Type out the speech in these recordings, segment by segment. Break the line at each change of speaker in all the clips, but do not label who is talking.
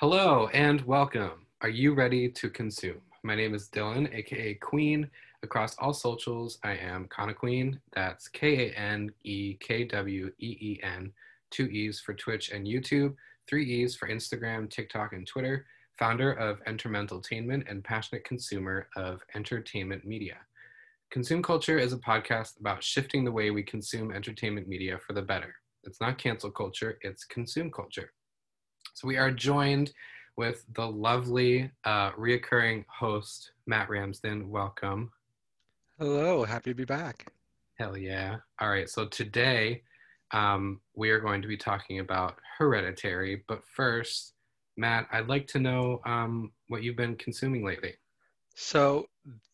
Hello and welcome. Are you ready to consume? My name is Dylan, aka Queen. Across all socials, I am Kane Kween. That's K A N E K W E E N. Two E's for Twitch and YouTube, three E's for Instagram, TikTok, and Twitter. Founder of Entertainment and passionate consumer of entertainment media. Consume Culture is a podcast about shifting the way we consume entertainment media for the better. It's not cancel culture, it's consume culture. So we are joined with the lovely uh, reoccurring host, Matt Ramsden. Welcome.
Hello, happy to be back.
Hell yeah. All right, so today um, we are going to be talking about Hereditary. But first, Matt, I'd like to know um, what you've been consuming lately.
So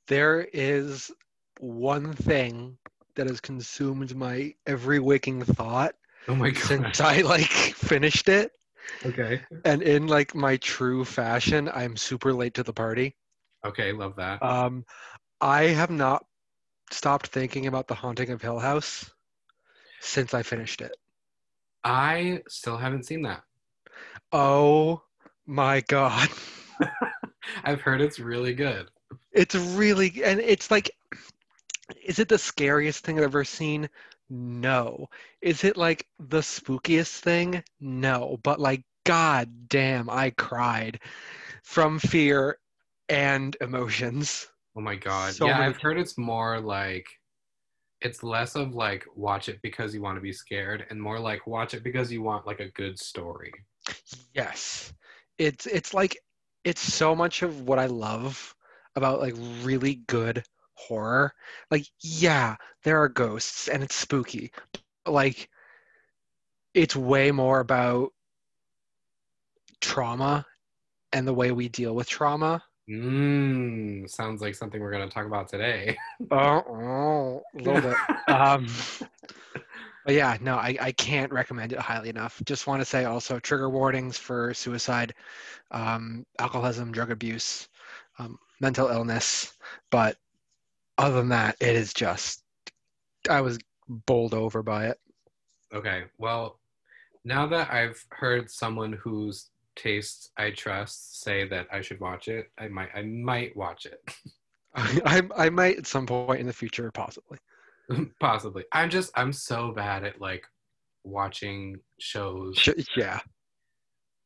there is one thing that has consumed my every waking thought
Oh my god.
since I like finished it.
Okay.
And in like my true fashion, I'm super late to the party.
Okay, love that.
Um, I have not stopped thinking about the haunting of Hill House since I finished it.
I still haven't seen that.
Oh my god.
I've heard it's really good.
It's really and it's like is it the scariest thing I've ever seen? No. Is it like the spookiest thing? No. But like god damn, I cried from fear and emotions.
Oh my god.
So
yeah,
many-
I've heard it's more like it's less of like watch it because you want to be scared and more like watch it because you want like a good story.
Yes. It's it's like it's so much of what I love about like really good horror. Like yeah, there are ghosts and it's spooky. But like it's way more about trauma and the way we deal with trauma.
Mmm, sounds like something we're going to talk about today.
Oh, oh a little bit. Um, but yeah, no, I, I can't recommend it highly enough. Just want to say also trigger warnings for suicide, um, alcoholism, drug abuse, um, mental illness. But other than that, it is just, I was bowled over by it.
Okay. Well, now that I've heard someone whose tastes I trust say that I should watch it, I might I might watch it.
I, I might at some point in the future, possibly.
Possibly. I'm just I'm so bad at like watching shows.
Sh- Yeah.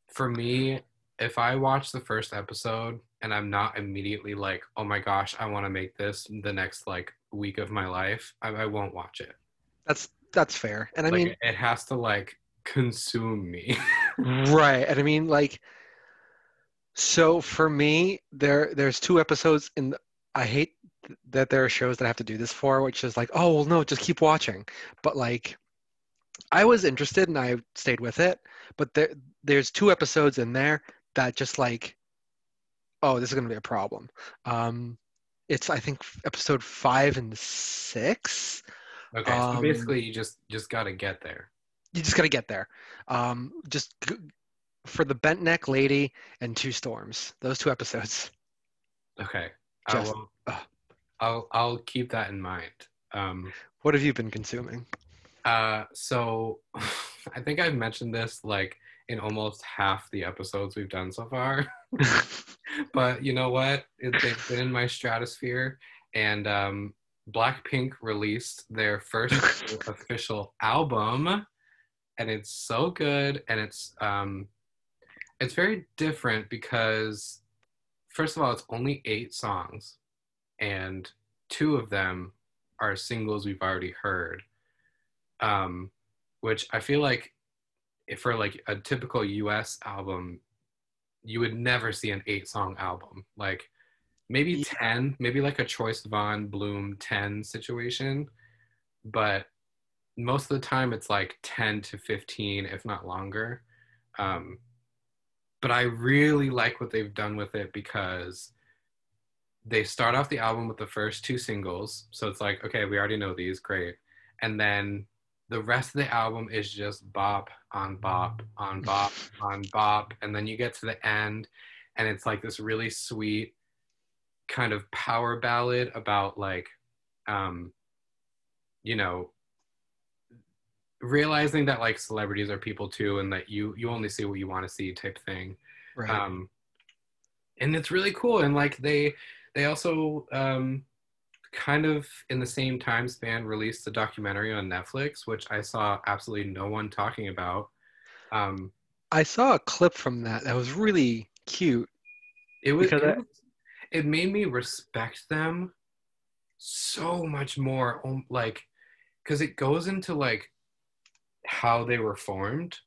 For me, if I watch the first episode and I'm not immediately like, "Oh my gosh, I want to make this the next like week of my life," I, I won't watch it.
That's that's fair. And I
like
mean,
it has to like consume me.
right and i mean like so for me there there's two episodes in the, i hate that there are shows that i have to do this for which is like oh well no just keep watching but like i was interested and i stayed with it but there there's two episodes in there that just like oh this is going to be a problem um it's i think episode five and six
okay, so
Um,
basically you just just got to get there.
you just got to get there. Um, just g- for the bent neck lady and two storms. Those two episodes.
Okay. I'll,
ugh.
I'll I'll keep that in mind. Um
What have you been consuming?
Uh, so I think I've mentioned this like in almost half the episodes we've done so far. but you know what? It, they've been in my stratosphere, and um, Blackpink released their first official album, and it's so good, and it's um, it's very different because first of all, it's only eight songs, and two of them are singles we've already heard um, which I feel like for like a typical US album, you would never see an eight song album. Like maybe
Yeah.
10, maybe like a Troye Sivan Bloom 10 situation. But most of the time it's like 10 to 15, if not longer. Um, but I really like what they've done with it because they start off the album with the first two singles. So it's like, okay, we already know these, great. And then the rest of the album is just bop on bop on bop on bop. And then you get to the end and it's like this really sweet kind of power ballad about like um you know realizing that like celebrities are people too and that you you only see what you want to see type thing
Right.
um and it's really cool and like they they also um kind of in the same time span released a documentary on netflix which i saw absolutely no one talking about. Um
I saw a clip from that. That was really cute.
it was,
Because
it,
I-
was- it made me respect them so much more um, like because it goes into like how they were formed.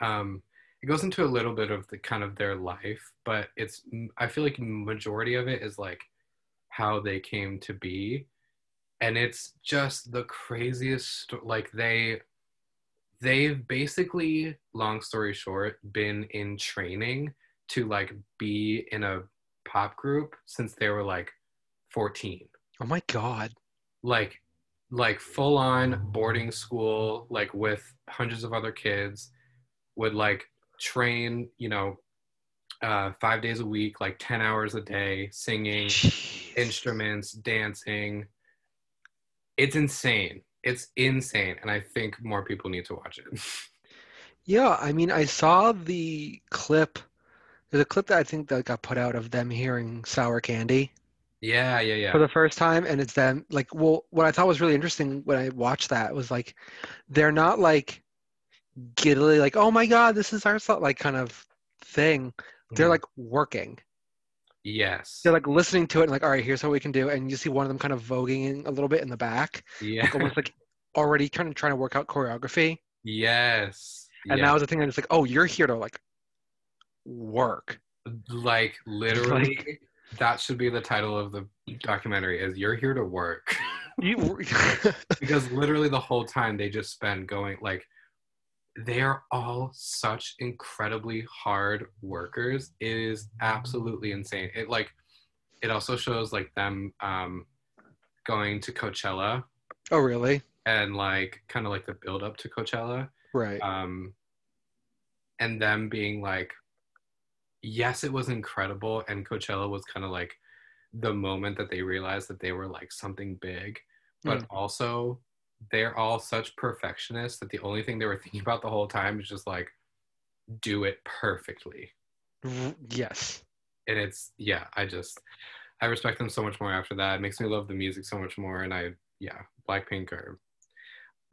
Um it goes into a little bit of the kind of their life but it's i feel like majority of it is like how they came to be and it's just the craziest like they they've basically long story short been in training to like be in a pop group since they were like 14
Oh my god.
like like full on boarding school like with hundreds of other kids would like train you know uh five days a week like 10 hours a day singing
Jeez.
instruments dancing it's insane it's insane and i think more people need to watch it
Yeah, I mean, I saw the clip. There's a clip that I think that got put out of them hearing Sour Candy
yeah yeah yeah
for the first time, and it's them like, well, what I thought was really interesting when I watched that was like, they're not like giddily like, oh my god, this is our song, like kind of thing. They're
Mhm.
like working.
yes
They're like listening to it and like, all right, here's what we can do, and you see one of them kind of voguing a little bit in the back,
yeah
like almost like already kind of trying to work out choreography.
yes
And
yeah.
that was the thing that it's like, oh, you're here to like work.
like literally that should be the title of the documentary is you're here to work
You,
because literally the whole time they just spend going like they are all such incredibly hard workers it is absolutely insane it like it also shows like them um going to coachella
oh, really?
and like kind of like the build up to coachella
Right.
um and them being like yes it was incredible and coachella was kind of like the moment that they realized that they were like something big but
Mm.
also they're all such perfectionists that the only thing they were thinking about the whole time is just like do it perfectly.
Yes.
and it's yeah i just i respect them so much more after that. It makes me love the music so much more. And i yeah blackpink or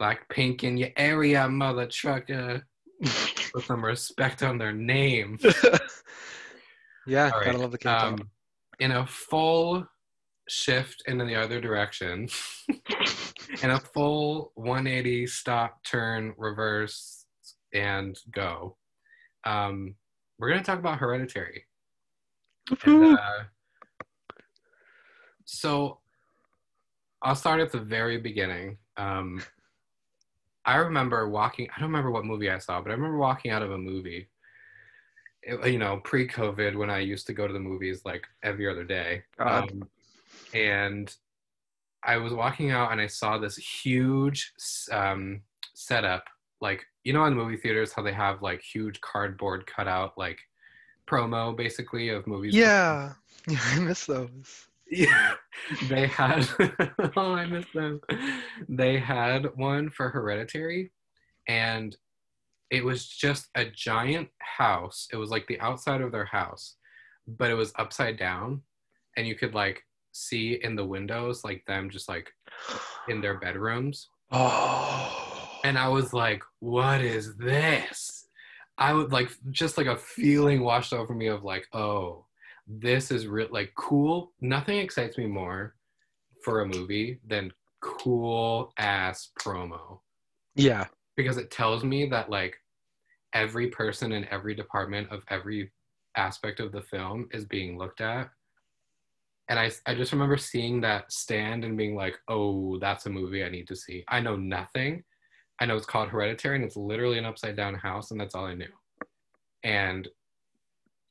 blackpink in your area mother trucker. Put some respect on their name.
Yeah,
All
gotta love the K-pop.
um, in a full shift in the other direction and a full 180 stop turn reverse and go um, we're going to talk about hereditary and, uh, so I'll start at the very beginning. Um, I remember walking. I don't remember what movie I saw, but I remember walking out of a movie. it- you know, pre-COVID, when I used to go to the movies like every other day, um, and I was walking out and I saw this huge um, setup. Like you know, in movie theaters, how they have like huge cardboard cutout like promo, basically of movies.
yeah. Yeah, I miss those.
Yeah, they had. oh, I miss them. They had one for Hereditary, and it was just a giant house. It was like the outside of their house, but it was upside down, and you could like see in the windows like them just like in their bedrooms.
Oh.
And I was like, "What is this?" I would like just like a feeling washed over me of like, "Oh." This is real, like cool. Nothing excites me more for a movie than cool ass promo
yeah.
because it tells me that like every person in every department of every aspect of the film is being looked at and I, I just remember seeing that stand and being like oh that's a movie i need to see. I know nothing. I know it's called hereditary and it's literally an upside down house and that's all i knew. And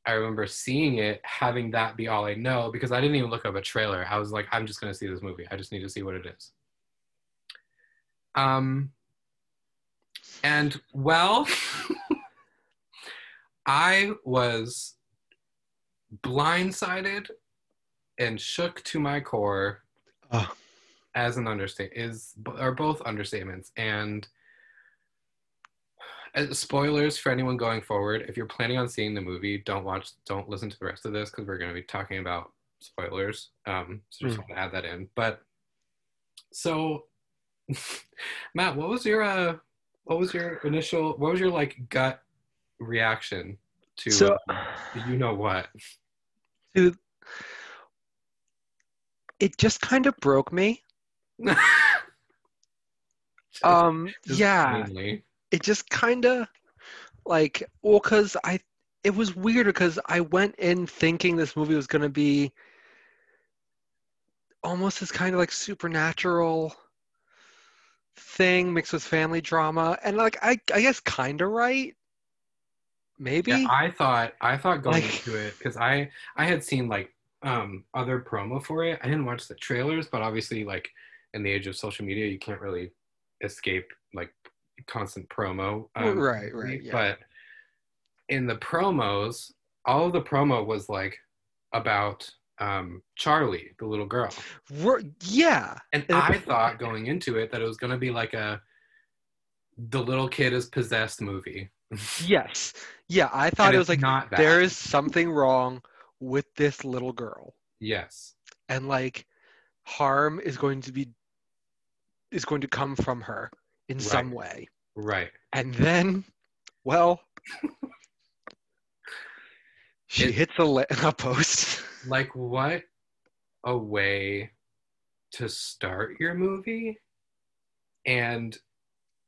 i remember seeing it having that be all i know because i didn't even look up a trailer. I was like i'm just going to see this movie. I just need to see what it is. Um and well, I was blindsided and shook to my core
Oh.
as an understatement is are both understatements and Uh, spoilers for anyone going forward. If you're planning on seeing the movie, don't watch, don't listen to the rest of this because we're going to be talking about spoilers. Um, so just
Mm.
want to add that in. But so, Matt, what was your uh, what was your initial, what was your like gut reaction to
So,
uh, you know what?
dude, it just kind of broke me. Um, yeah,
plainly.
it just kind of like well because i it was weird because i went in thinking this movie was going to be almost this kind of like supernatural thing mixed with family drama and like i i guess kind of right maybe
Yeah, I thought I thought going
Like-
into it because I I had seen like um other promo for it. I didn't watch the trailers, but obviously like in the age of social media, you can't really escape like constant promo. um,
Right, right, yeah.
But in the promos, all of the promo was like about um Charlie, the little girl,
We're- yeah
and I thought going into it that it was gonna be like a the little kid is possessed movie.
yes yeah i thought
And
it was like
not that.
there is something wrong with this little girl
Yes.
and like harm is going to be is going to come from her in some way
Right.
and then well she
It-
hits a, li- a post
like what a way to start your movie and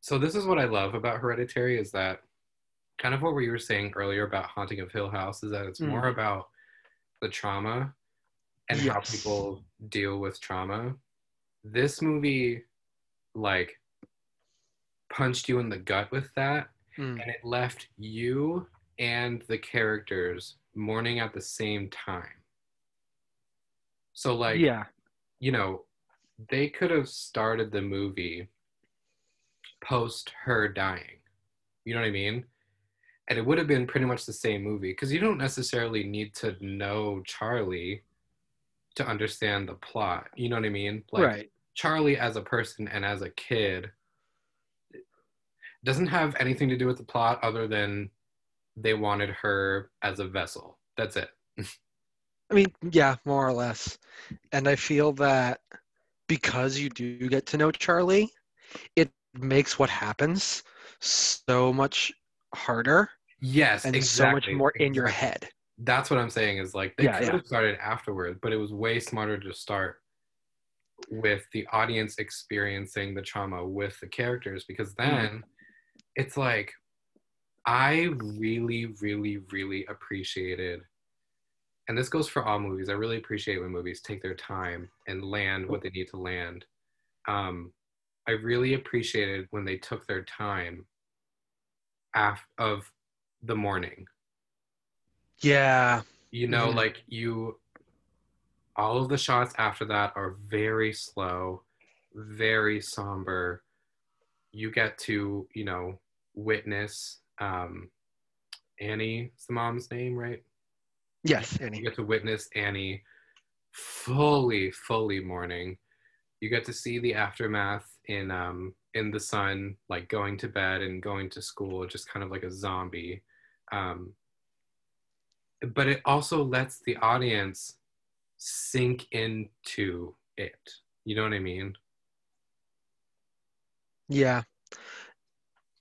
so this is what i love about hereditary is that kind of what we were saying earlier about haunting of hill house is that it's
Mm.
more about the trauma and how people deal with trauma this movie like punched you in the gut with that
Mm.
and it left you and the characters mourning at the same time. So, like,
yeah
you know, they could have started the movie post her dying. You know what I mean? And it would have been pretty much the same movie because you don't necessarily need to know Charlie to understand the plot. You know what I mean? Like,
right
Charlie as a person and as a kid doesn't have anything to do with the plot other than they wanted her as a vessel. That's it.
i mean yeah more or less and i feel that because you do get to know charlie it makes what happens so much harder
Yes,
and
exactly.
so much more in your head
That's what I'm saying is like they
Yeah,
could
yeah.
have started afterward, but it was way smarter to start with the audience experiencing the trauma with the characters because
Mm-hmm.
then it's like I really, really, really appreciated and this goes for all movies. I really appreciate when movies take their time and land what they need to land. Um, I really appreciated when they took their time af- of the morning.
Yeah.
You know
Mhm.
like you all of the shots after that are very slow very somber. You get to you know witness um annie is the mom's name right?
Yes Annie.
you get to witness annie fully fully mourning. You get to see the aftermath in um in the son like going to bed and going to school just kind of like a zombie um but it also lets the audience sink into it you know what i mean
Yeah.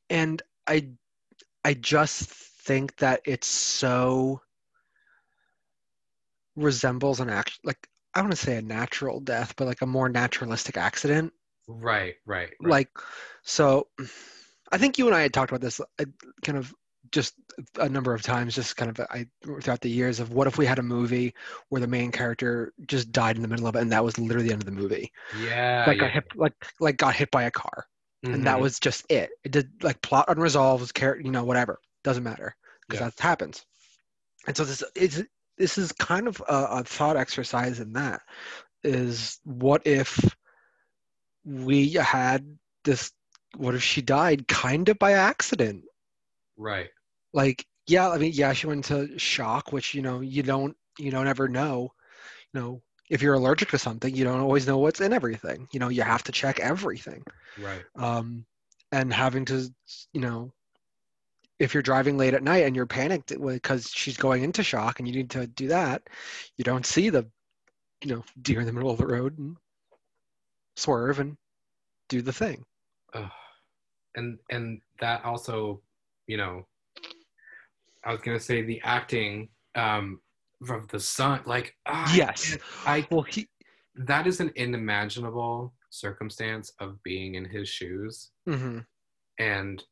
And I I just think that it so resembles an act like I want to say a natural death, but like a more naturalistic accident.
Right right, right.
Like so I think you and I had talked about this uh, kind of just a number of times just kind of I throughout the years of what if we had a movie where the main character just died in the middle of it and that was literally the end of the movie.
yeah
like
yeah.
got hit like like got hit by a car and that
Mhm.
was just it. It did like plot unresolved, character, you know, whatever doesn't matter because
Yeah.
that happens. And so this is this is kind of a, a thought exercise in that is what if we had this? What if she died kind of by accident?
right
Like, yeah, I mean, yeah, she went into shock, which you know you don't you don't ever know. You know, if you're allergic to something, you don't always know what's in everything. You know, you have to check everything
right
um, and having to you know if you're driving late at night and you're panicked because she's going into shock and you need to do that, you don't see the, you know, deer in the middle of the road and swerve and do the thing.
Ugh. and and that also you know i was gonna say the acting um of the son like ah,
Yes.
i
Well, he,
that is an unimaginable circumstance of being in his shoes
mhm.
and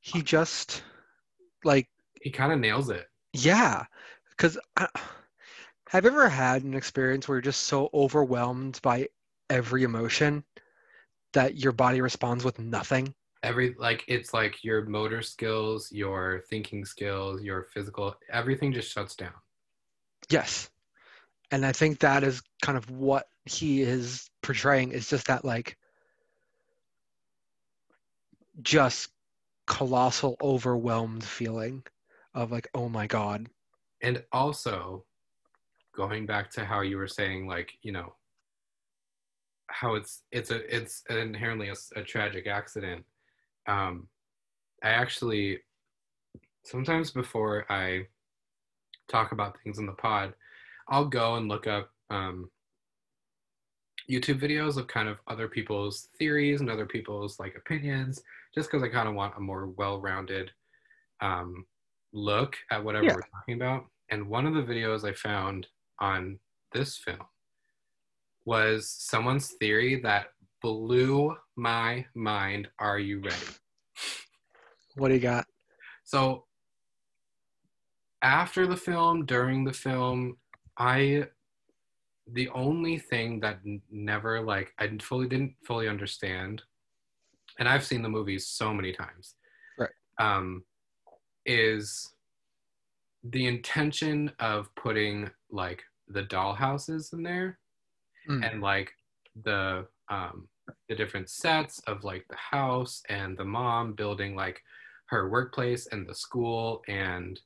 he just like
he kind of nails it
Yeah, because have you ever had an experience where you're just so overwhelmed by every emotion that your body responds with nothing?
every like it's like your motor skills your thinking skills your physical everything just shuts down
Yes. And I think that is kind of what he is portraying is just that like just colossal overwhelmed feeling of like, oh my God.
and also going back to how you were saying like you know how it's it's a it's inherently a tragic accident um i actually sometimes before i talk about things in the pod i'll go and look up um youtube videos of kind of other people's theories and other people's like opinions just because i kind of want a more well-rounded um look at whatever
Yeah.
we're talking about and one of the videos i found on this film was someone's theory that blew my mind. Are you ready?
What do you got?
So, after the film, during the film, I the only thing that never like I fully didn't fully understand, and I've seen the movies so many times,
Right.
Um, is the intention of putting like the dollhouses in there
Mm.
and like the um the different sets of like the house and the mom building like her workplace and the school and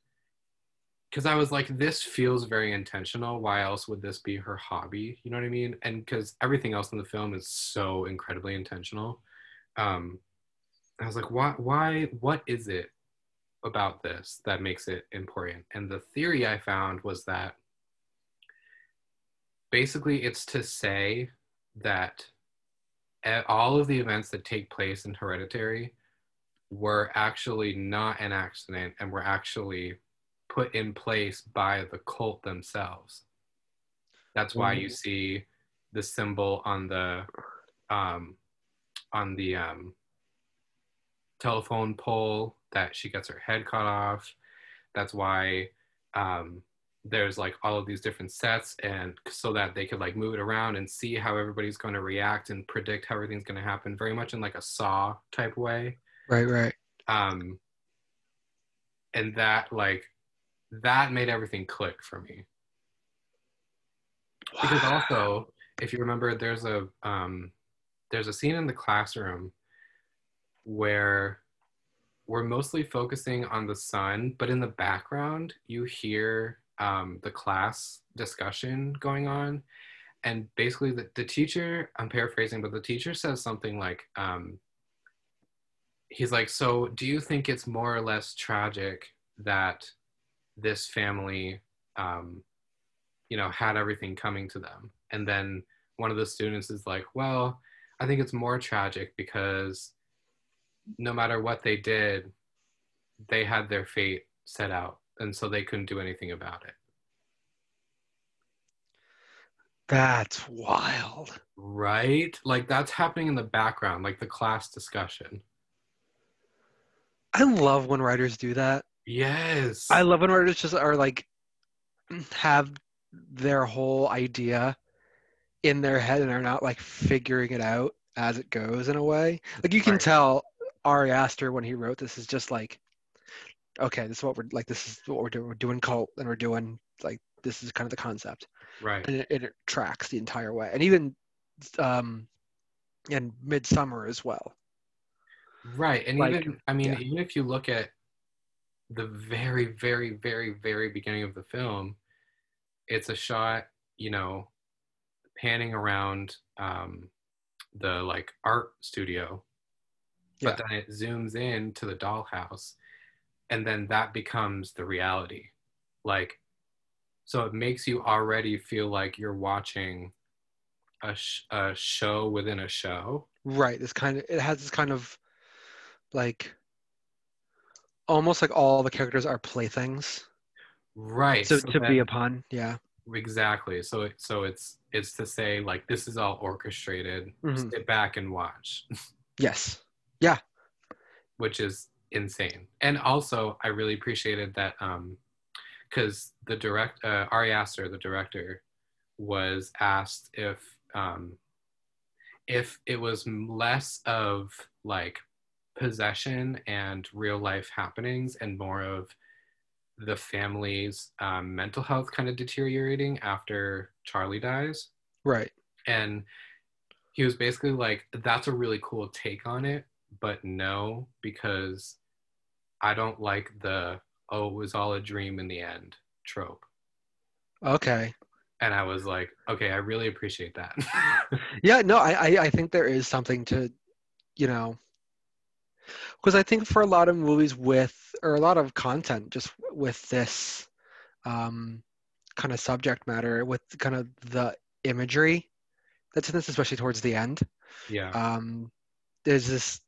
because I was like, this feels very intentional. Why else would this be her hobby? You know what I mean? And because everything else in the film is so incredibly intentional. Um, I was like, why? Why? What is it about this that makes it important? And the theory I found was that basically it's to say that all of the events that take place in Hereditary were actually not an accident and were actually put in place by the cult themselves. That's why you see the symbol on the um, on the um, telephone pole that she gets her head cut off. That's why um, there's like all of these different sets and so that they could like move it around and see how everybody's going to react and predict how everything's going to happen very much in like a saw type way
Right, right.
um and that like that made everything click for me because also if you remember there's a um there's a scene in the classroom where we're mostly focusing on the son but in the background you hear um, the class discussion going on. And basically the, the teacher i'm paraphrasing but the teacher says something like um, he's like so do you think it's more or less tragic that this family um, you know had everything coming to them? And then one of the students is like well i think it's more tragic because no matter what they did they had their fate set out and so they couldn't do anything about it
That's wild.
right like that's happening in the background like the class discussion
I love when writers do that.
yes
I love when writers just are like have their whole idea in their head and are not like figuring it out as it goes in a way. Like you can
Right.
tell Ari Aster when he wrote this is just like, okay, this is what we're like. This is what we're doing. We're doing cult, and we're doing like this is kind of the concept,
right
and it, and it tracks the entire way. And even um, in Midsommar as well.
Right. And
Like,
even, I mean,
yeah.
even if you look at the very, very, very, very beginning of the film, it's a shot, you know, panning around um, the like art studio. But then it zooms in to the dollhouse and then that becomes the reality like so it makes you already feel like you're watching a, sh- a show within a show
Right. This kind of it has this kind of like almost like all the characters are playthings.
right
So
so
to be
then-
upon, yeah.
exactly so so it's it's to say like this is all orchestrated
Mhm.
sit back and watch
Yes.
Which is insane. And also, I really appreciated that um, because the direct uh, Ari Aster, the director, was asked if um, if it was less of like possession and real life happenings and more of the family's um, mental health kind of deteriorating after Charlie dies
Right.
and he was basically like that's a really cool take on it but no because i don't like the oh it was all a dream in the end trope.
Okay.
and i was like okay i really appreciate that.
Yeah, no, I, I, I think there is something to, you know, because I think for a lot of movies with, or a lot of content just with this um, kind of subject matter, with kind of the imagery that's in this, especially towards the end,
yeah.
um, there's this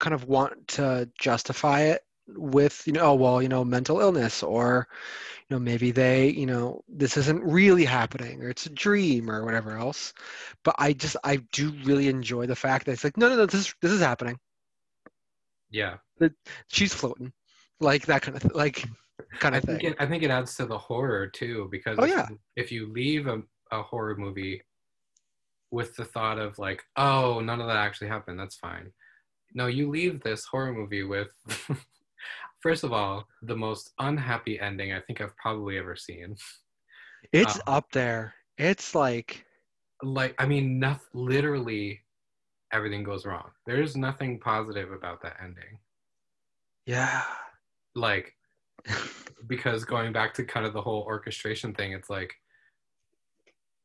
kind of want to justify it with, you know, oh, well, you know, mental illness or, you know, maybe they, you know, this isn't really happening or it's a dream or whatever else. But I just, I do really enjoy the fact that it's like, no, no, no, this is, this is happening.
yeah
She's floating. Like that kind of, th- like, kind
i
of
think
thing.
it, i think it adds to the horror too because
Oh,
if,
yeah.
you, if you leave a, a horror movie with the thought of like oh none of that actually happened that's fine no you leave this horror movie with first of all the most unhappy ending i think i've probably ever seen
It's
um,
up there. It's like,
like i mean noth- literally everything goes wrong there's nothing positive about that ending
yeah.
like because going back to kind of the whole orchestration thing it's like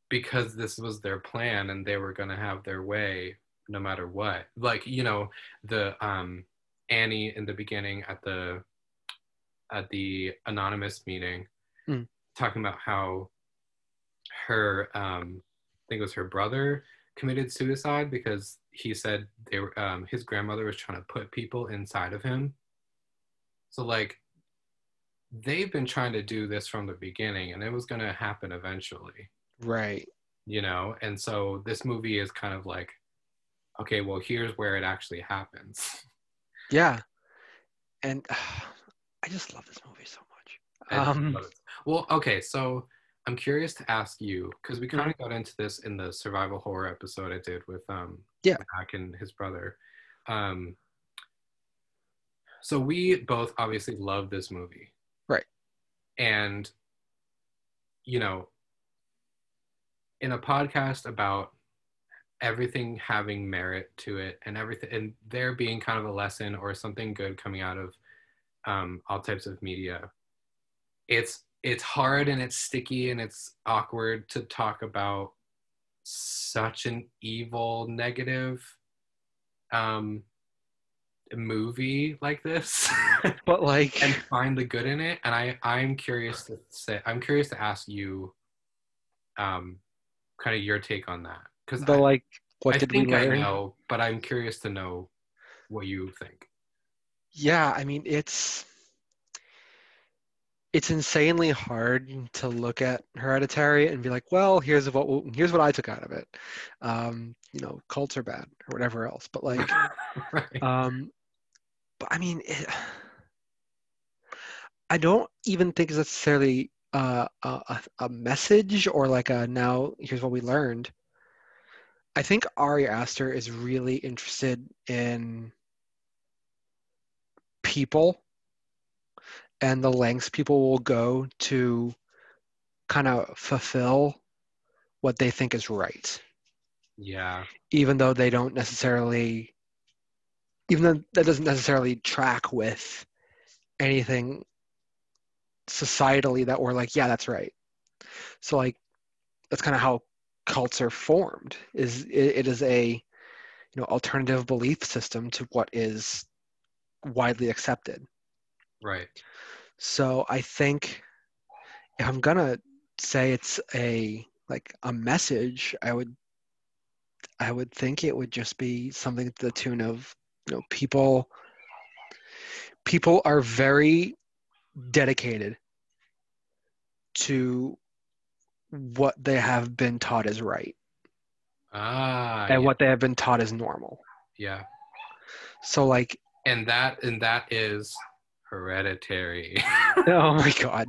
because this was their plan and they were going to have their way no matter what like you know the um annie in the beginning at the at the anonymous meeting
Mm.
talking about how her um i think it was her brother committed suicide because he said they were um his grandmother was trying to put people inside of him so like they've been trying to do this from the beginning and it was going to happen eventually
Right.
you know and so this movie is kind of like okay well here's where it actually happens
Yeah. And I just love this movie so much. Um,
well okay so i'm curious to ask you because we kind of got into this in the survival horror episode i did with um
Yeah.
Mac and his brother um so we both obviously love this movie
Right.
and you know in a podcast about everything having merit to it and everything and there being kind of a lesson or something good coming out of um, all types of media it's it's hard and it's sticky and it's awkward to talk about such an evil negative um movie like this
but like,
and find the good in it. And i i'm curious to say i'm curious to ask you um kind of your take on that because
the
I,
like, what
I
did we
think i
learn?
know but i'm curious to know what you think
Yeah, I mean it's it's insanely hard to look at Hereditary and be like, well, here's what here's what I took out of it. Um, you know, cults are bad or whatever else. But like,
right
um, but I mean, it, I don't even think it's necessarily uh, a a message or like a now here's what we learned. I think Ari Aster is really interested in people and the lengths people will go to kind of fulfill what they think is right,
yeah
even though they don't necessarily, even though that doesn't necessarily track with anything societally that we're like, yeah, that's right. So like, that's kind of how cults are formed. Is it, it is a, you know alternative belief system to what is widely accepted
right
so i think if i'm gonna say it's a like a message i would i would think it would just be something to the tune of you know people people are very dedicated to what they have been taught is right
ah
and
yeah,
what they have been taught is normal.
Yeah.
So like
and that and that is hereditary.
Oh my god.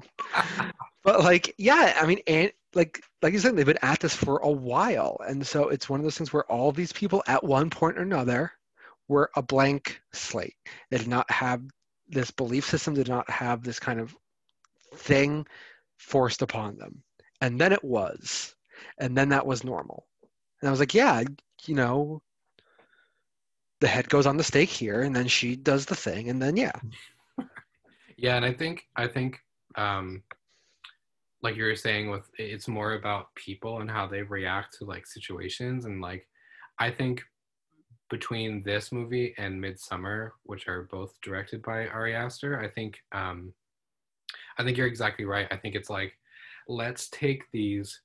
But like yeah i mean and like like you said they've been at this for a while. And so it's one of those things where all these people at one point or another were a blank slate. They did not have this belief system did not have this kind of thing forced upon them and then it was. And then that was normal. And i was like yeah you know the head goes on the stake here and then she does the thing and then yeah.
Yeah and i think i think um like you were saying with it's more about people and how they react to like situations and like i think between this movie and Midsommar which are both directed by ari aster i think um i think you're exactly right. I think it's like let's take these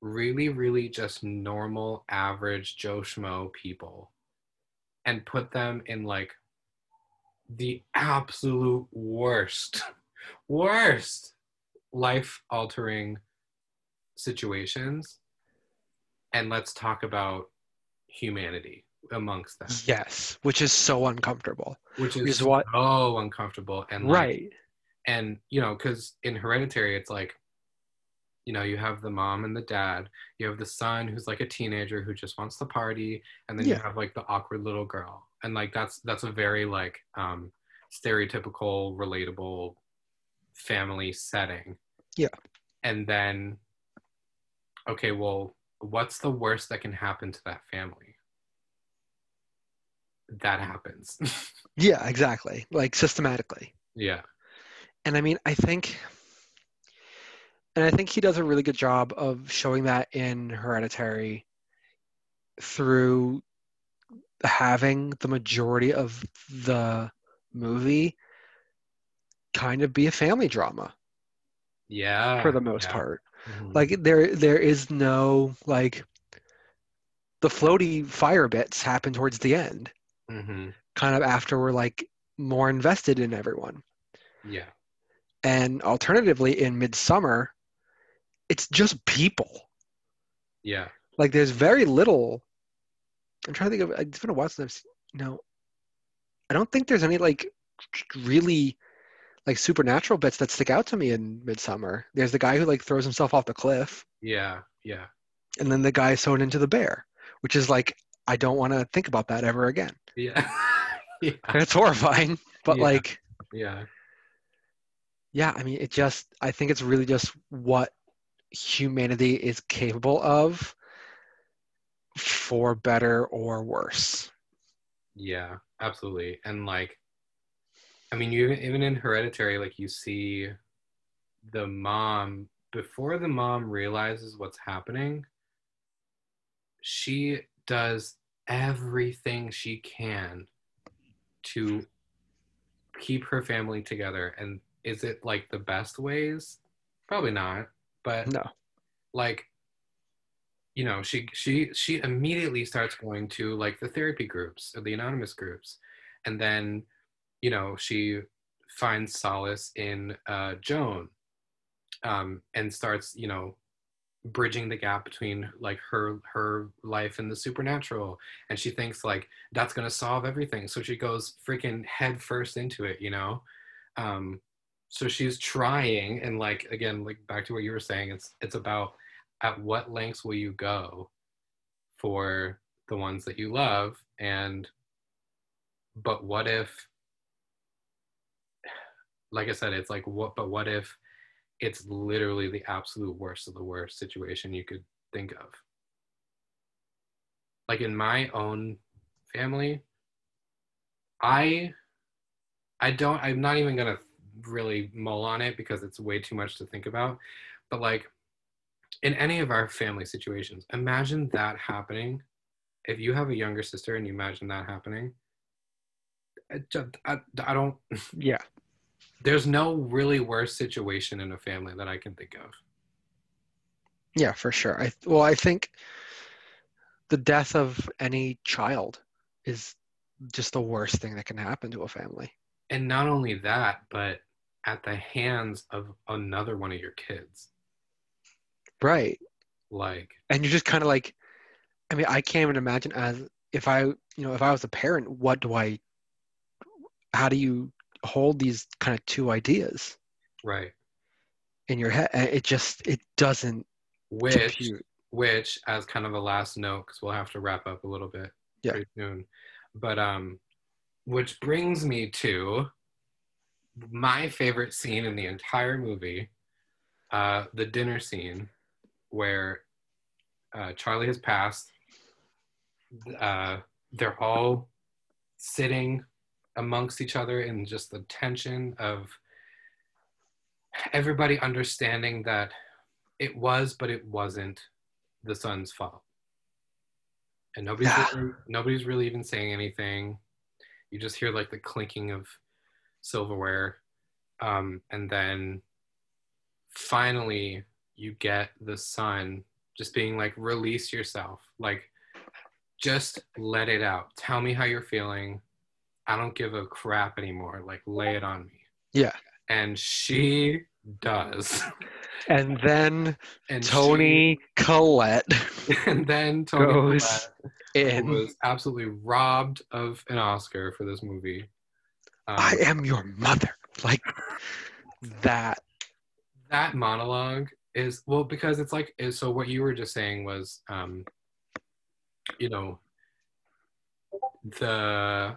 really really just normal average joe schmo people and put them in like the absolute worst worst life altering situations. And let's talk about humanity amongst them.
Yes which is so uncomfortable.
Which is,
is what-
so uncomfortable and like,
right.
and you know because in hereditary it's like you know you have the mom and the dad you have the son who's like a teenager who just wants to party and then you have like the awkward little girl. And like that's that's a very like um stereotypical relatable family setting.
Yeah.
and then okay well what's the worst that can happen to that family? That happens.
Yeah exactly. Like systematically.
Yeah.
And i mean i think and i think he does a really good job of showing that in hereditary through having the majority of the movie kind of be a family drama
yeah
for the most
yeah.
part
Mhm.
like there there is no like the floaty fire bits happen towards the end
Mhm.
kind of after we're like more invested in everyone
yeah
and alternatively in Midsommar it's just people.
Yeah.
Like there's very little. I'm trying to think of it's been a while since i've seen no i don't think there's any like really like supernatural bits that stick out to me in Midsommar. There's the guy who like throws himself off the cliff.
Yeah yeah.
And then the guy sewn into the bear which is like i don't want to think about that ever again.
Yeah. Yeah.
It's horrifying but
Yeah.
like
yeah.
yeah i mean it just i think it's really just what humanity is capable of for better or worse
Yeah, absolutely. And like, I mean, you even in Hereditary, like you see the mom before the mom realizes what's happening. She does everything she can to keep her family together. And is it like the best ways? Probably not. But
no.
like you know she she she immediately starts going to like the therapy groups or the anonymous groups. And then you know she finds solace in uh, joan um, and starts you know bridging the gap between like her her life and the supernatural. And she thinks like that's gonna solve everything. So she goes freaking head first into it you know? Um so she's trying and like again like back to what you were saying it's it's about at what lengths will you go for the ones that you love and but what if like i said it's like what but what if it's literally the absolute worst of the worst situation you could think of? Like in my own family i i don't i'm not even gonna really mull on it because it's way too much to think about but like in any of our family situations imagine that happening if you have a younger sister and you imagine that happening, I, just, I, I don't.
Yeah.
There's no really worse situation in a family that I can think of.
Yeah, for sure. I well, I think the death of any child is just the worst thing that can happen to a family.
And not only that, but at the hands of another one of your kids.
Right.
Like,
And you're just kind of like I mean, I can't even imagine as if I, you know, if I was a parent, what do I how do you hold these kind of two ideas
right.
in your head? It just it doesn't
Which,
compute.
which, as kind of a last note, because we'll have to wrap up a little bit
Yeah.
pretty soon. But, um, which brings me to my favorite scene in the entire movie uh, the dinner scene where uh, Charlie has passed. Uh, they're all sitting amongst each other in just the tension of everybody understanding that it was, but it wasn't the son's fault. And nobody's really, nobody's really even saying anything. You just hear like the clinking of silverware, um, and then finally you get the son just being like, "Release yourself, like just let it out. Tell me how you're feeling. I don't give a crap anymore. Like lay it on me."
Yeah.
And she does.
And then
And
Toni Collette
and then Toni
goes
Collette
in.
was absolutely robbed of an Oscar for this movie. Um,
I am your mother. Like that.
that monologue is well because it's like so what you were just saying was um you know the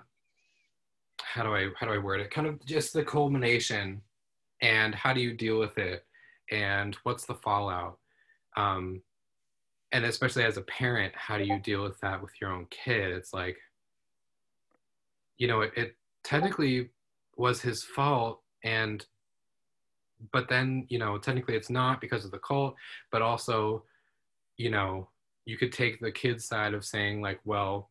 how do i how do i word it kind of just the culmination and how do you deal with it? And what's the fallout? Um and especially as a parent how do you deal with that with your own kid it's like you know it, it technically was his fault and but then you know technically it's not because of the cult but also you know you could take the kid's side of saying like well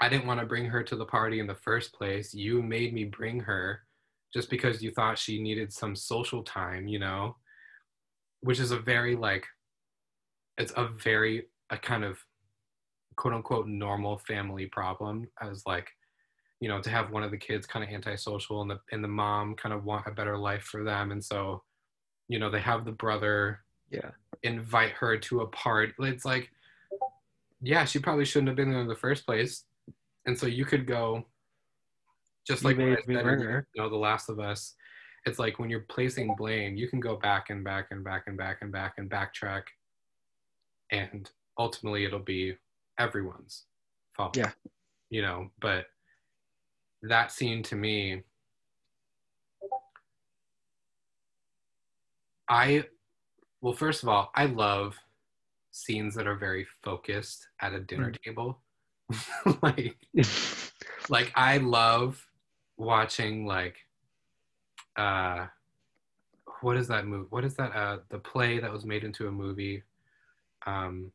i didn't want to bring her to the party in the first place. You made me bring her just because you thought she needed some social time you know which is a very like it's a very a kind of quote unquote normal family problem as like you know to have one of the kids kind of antisocial and the and the mom kind of want a better life for them and so you know they have the brother
Yeah.
invite her to a party it's like yeah she probably shouldn't have been there in the first place and so you could go just like what I
made me
said
bring
in,
her.
you know the last of us it's like when you're placing blame you can go back and back and back and back and back and backtrack and ultimately it'll be everyone's fault
Yeah.
you know but that scene to me i well first of all i love scenes that are very focused at a dinner table like like i love watching like uh what is that movie what is that uh the play that was made into a movie um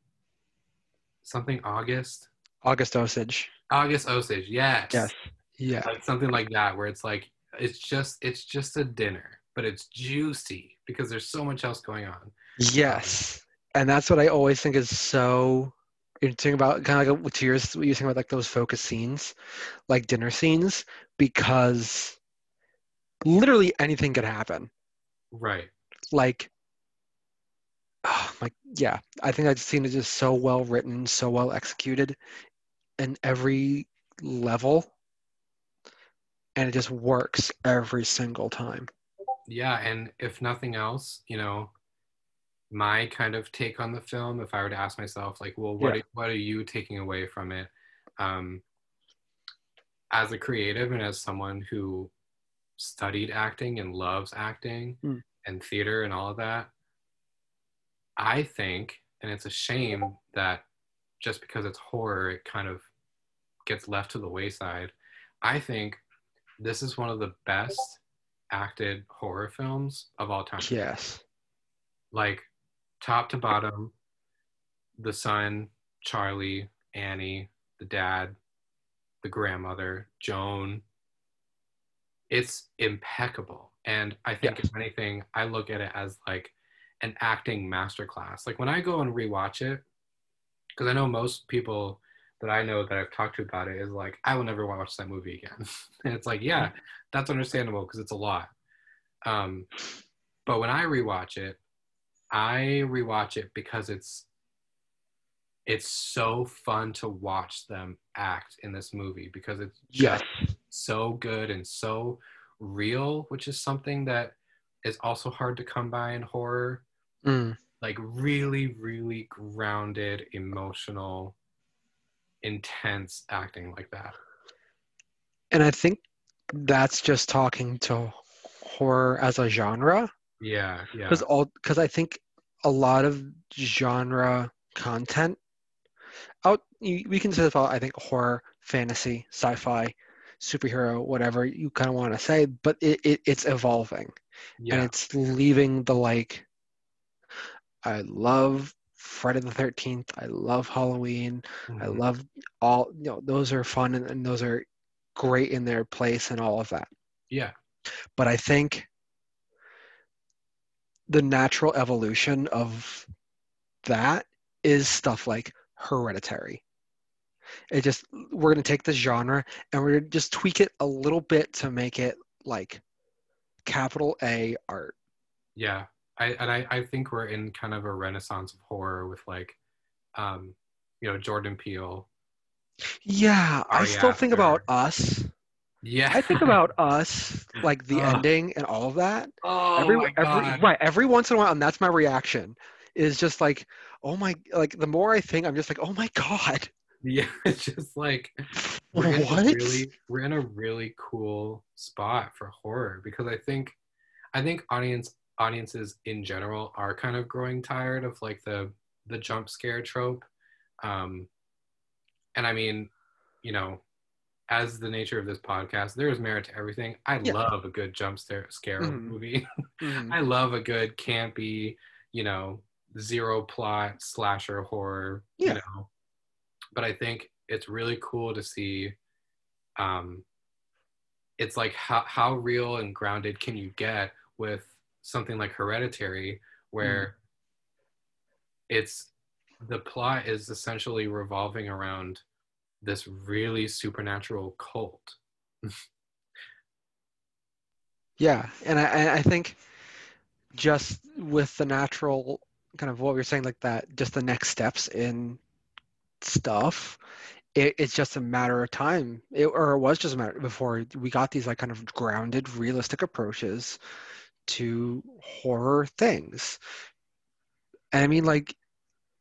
something august
August Osage.
august osage yes
Yes. Yeah.
like something like that where it's like it's just it's just a dinner but it's juicy because there's so much else going on
Yes. And that's what I always think is so interesting about kind of like to yours what you're saying about like those focus scenes, like dinner scenes, because literally anything could happen.
right
Like oh, like yeah, I think that scene is just so well written, so well executed in every level. And it just works every single time.
yeah and if nothing else you know my kind of take on the film if i were to ask myself like well what,
Yeah.
what are you taking away from it um as a creative and as someone who studied acting and loves acting
Hmm.
and theater and all of that i think and it's a shame that just because it's horror it kind of gets left to the wayside i think this is one of the best acted horror films of all time
Yes.
like top to bottom the son charlie annie the dad, the grandmother, Joan. It's impeccable. And I think
Yes.
if anything, I look at it as like an acting masterclass. Like when I go and rewatch it, because I know most people that I know that I've talked to about it is like, I will never watch that movie again. and it's like, yeah, that's understandable because it's a lot. Um, but when I rewatch it, I rewatch it because it's it's so fun to watch them act in this movie because it's just so good and so real, which is something that is also hard to come by in horror.
Mm.
Like really, really grounded, emotional, intense acting like that.
And I think that's just talking to horror as a genre.
Yeah, yeah.
because all because I think a lot of genre content out you, we can say about I think horror, fantasy, sci-fi, superhero, whatever you kind of want to say, but it, it it's evolving and it's leaving the like. I love Friday the Thirteenth. I love Halloween. I
mhm,
love all you know. Those are fun and, and those are great in their place and all of that.
yeah,
but I think the natural evolution of that is stuff like hereditary. It just we're gonna take this genre and we're gonna just tweak it a little bit to make it like capital A art.
yeah. I and I, I think we're in kind of a renaissance of horror with like um, you know, Jordan Peele.
Yeah, I
Ari
still think about us.
Yeah.
I think about us, like the
Ugh.
ending and all of that.
oh
every,
my
every
god.
right every once in a while, and that's my reaction. Is just like, oh my, like the more I think, I'm just like, oh my god,
Yeah, it's just like we're in
what?
a really we're in a really cool spot for horror because I think I think audience audiences in general are kind of growing tired of like the the jump scare trope. Um and I mean, you know, as the nature of this podcast, there is merit to everything. I
Yeah.
love a good jump scare scare
Mhm.
movie.
Mhm.
I love a good campy, you know, zero plot slasher horror,
Yeah.
you know. But I think it's really cool to see um it's like how how real and grounded can you get with something like Hereditary where it's the plot is essentially revolving around this really supernatural cult.
Yeah, and I, I think just with the natural kind of what we were saying, like that, just the next steps in stuff, it, it's just a matter of time, it, or it was just a matter before we got these like kind of grounded, realistic approaches to horror things. And I mean, like,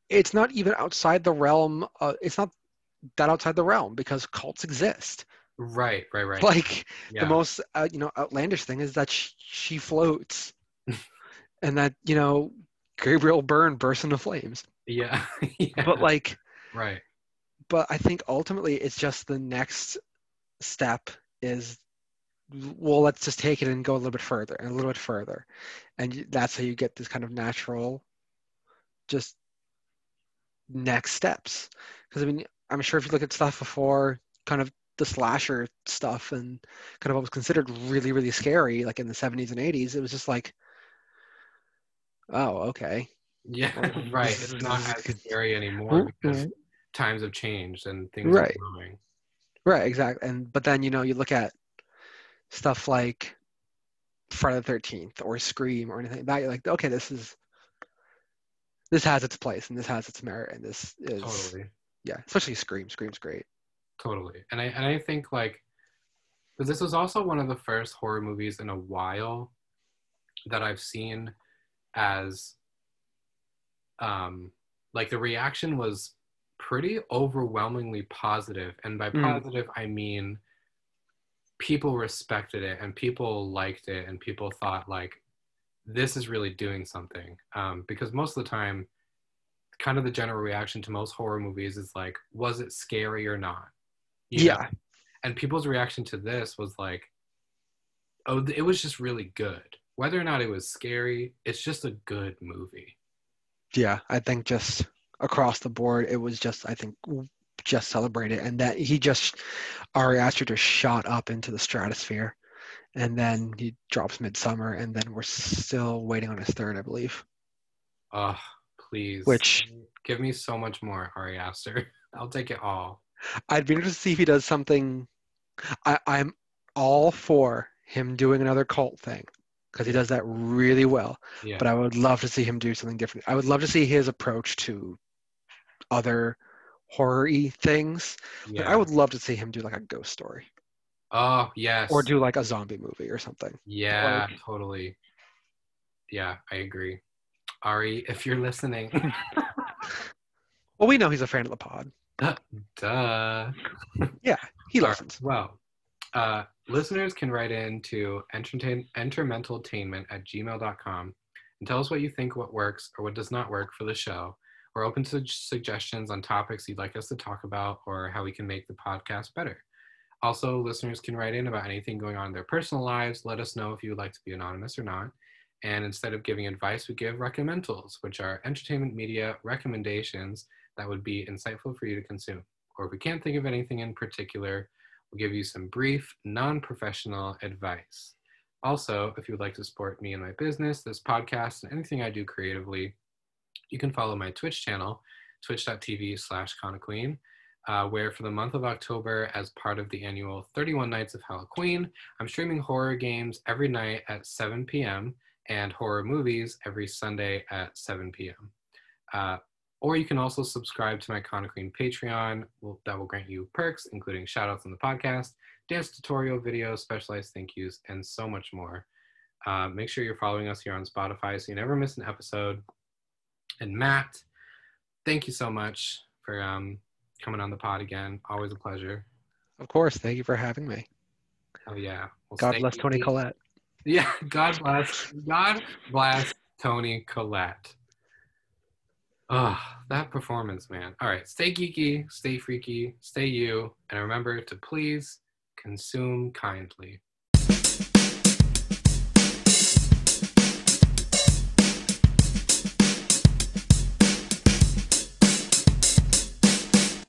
it's not even outside the realm. Uh, it's not that outside the realm because cults exist.
Right, right, right.
Like
yeah.
the most uh, you know outlandish thing is that sh- she floats and that you know gabriel byrne bursts into flames
yeah. yeah.
but like
right.
but i think ultimately it's just the next step is well let's just take it and go a little bit further and a little bit further and that's how you get this kind of natural just next steps because i mean i'm sure if you look at stuff before kind of the slasher stuff and kind of what was considered really really scary like in the 70s and 80s it was just like oh okay
Yeah, right. It's not as scary anymore because
Mhm.
times have changed and things
Right.
are growing.
right exactly and but then you know you look at stuff like friday the 13th or scream or anything like that you're like okay this is this has its place and this has its merit and this is
Totally.
Yeah especially scream scream's great
Totally. And I and I think like because this was also one of the first horror movies in a while that I've seen as um like the reaction was pretty overwhelmingly positive and by
Mm.
positive I mean people respected it and people liked it and people thought like this is really doing something um, because most of the time kind of the general reaction to most horror movies is like was it scary or not? You know?
yeah.
And people's reaction to this was like oh it was just really good. Whether or not it was scary it's just a good movie.
Yeah i think just across the board it was just i think just celebrated, and that he just Ari Aster just shot up into the stratosphere, and then he drops Midsommar, and then we're still waiting on his third, I believe.
Oh, please.
Which-
give me so much more, Ari Aster. I'll take it all.
I'd be interested to see if he does something. I, I'm all for him doing another cult thing because he does that really well.
Yeah.
But I would love to see him do something different. I would love to see his approach to other horror-y things. Like,
yeah.
I would love to see him do like a ghost story
Oh yes.
or do like a zombie movie or something.
Yeah,
like-
totally. Yeah, I agree. Ari, if you're listening,
Well, we know he's a fan of the pod.
duh.
Yeah,
he right,
listens.
Well, uh, listeners can write in to entertain, entermentaltainment at gmail.com and tell us what you think, what works or what does not work for the show. We're open to suggestions on topics you'd like us to talk about or how we can make the podcast better. Also, listeners can write in about anything going on in their personal lives. Let us know if you would like to be anonymous or not. And instead of giving advice, we give recommendals, which are entertainment media recommendations that would be insightful for you to consume. Or if we can't think of anything in particular, we'll give you some brief, non professional advice. Also, if you would like to support me and my business, this podcast, and anything I do creatively, you can follow my Twitch channel, twitch.tv slash Kween, uh, where for the month of October, as part of the annual 31 Nights of Halloween, I'm streaming horror games every night at 7 p.m. and horror movies every Sunday at 7 p.m. Uh, or you can also subscribe to my Kane Kween Patreon will- that will grant you perks, including shoutouts on the podcast, dance tutorial videos, specialized thank yous, and so much more. Uh, make sure you're following us here on Spotify so you never miss an episode. And Matt, thank you so much for um, coming on the pod again. Always a pleasure.
Of course. Thank you for having me.
Oh yeah. Well,
God bless
Toni.
Collette.
Yeah. God bless. God bless Toni Collette. Oh, that performance, man. All right. Stay geeky, stay freaky, stay you, and remember to please consume kindly.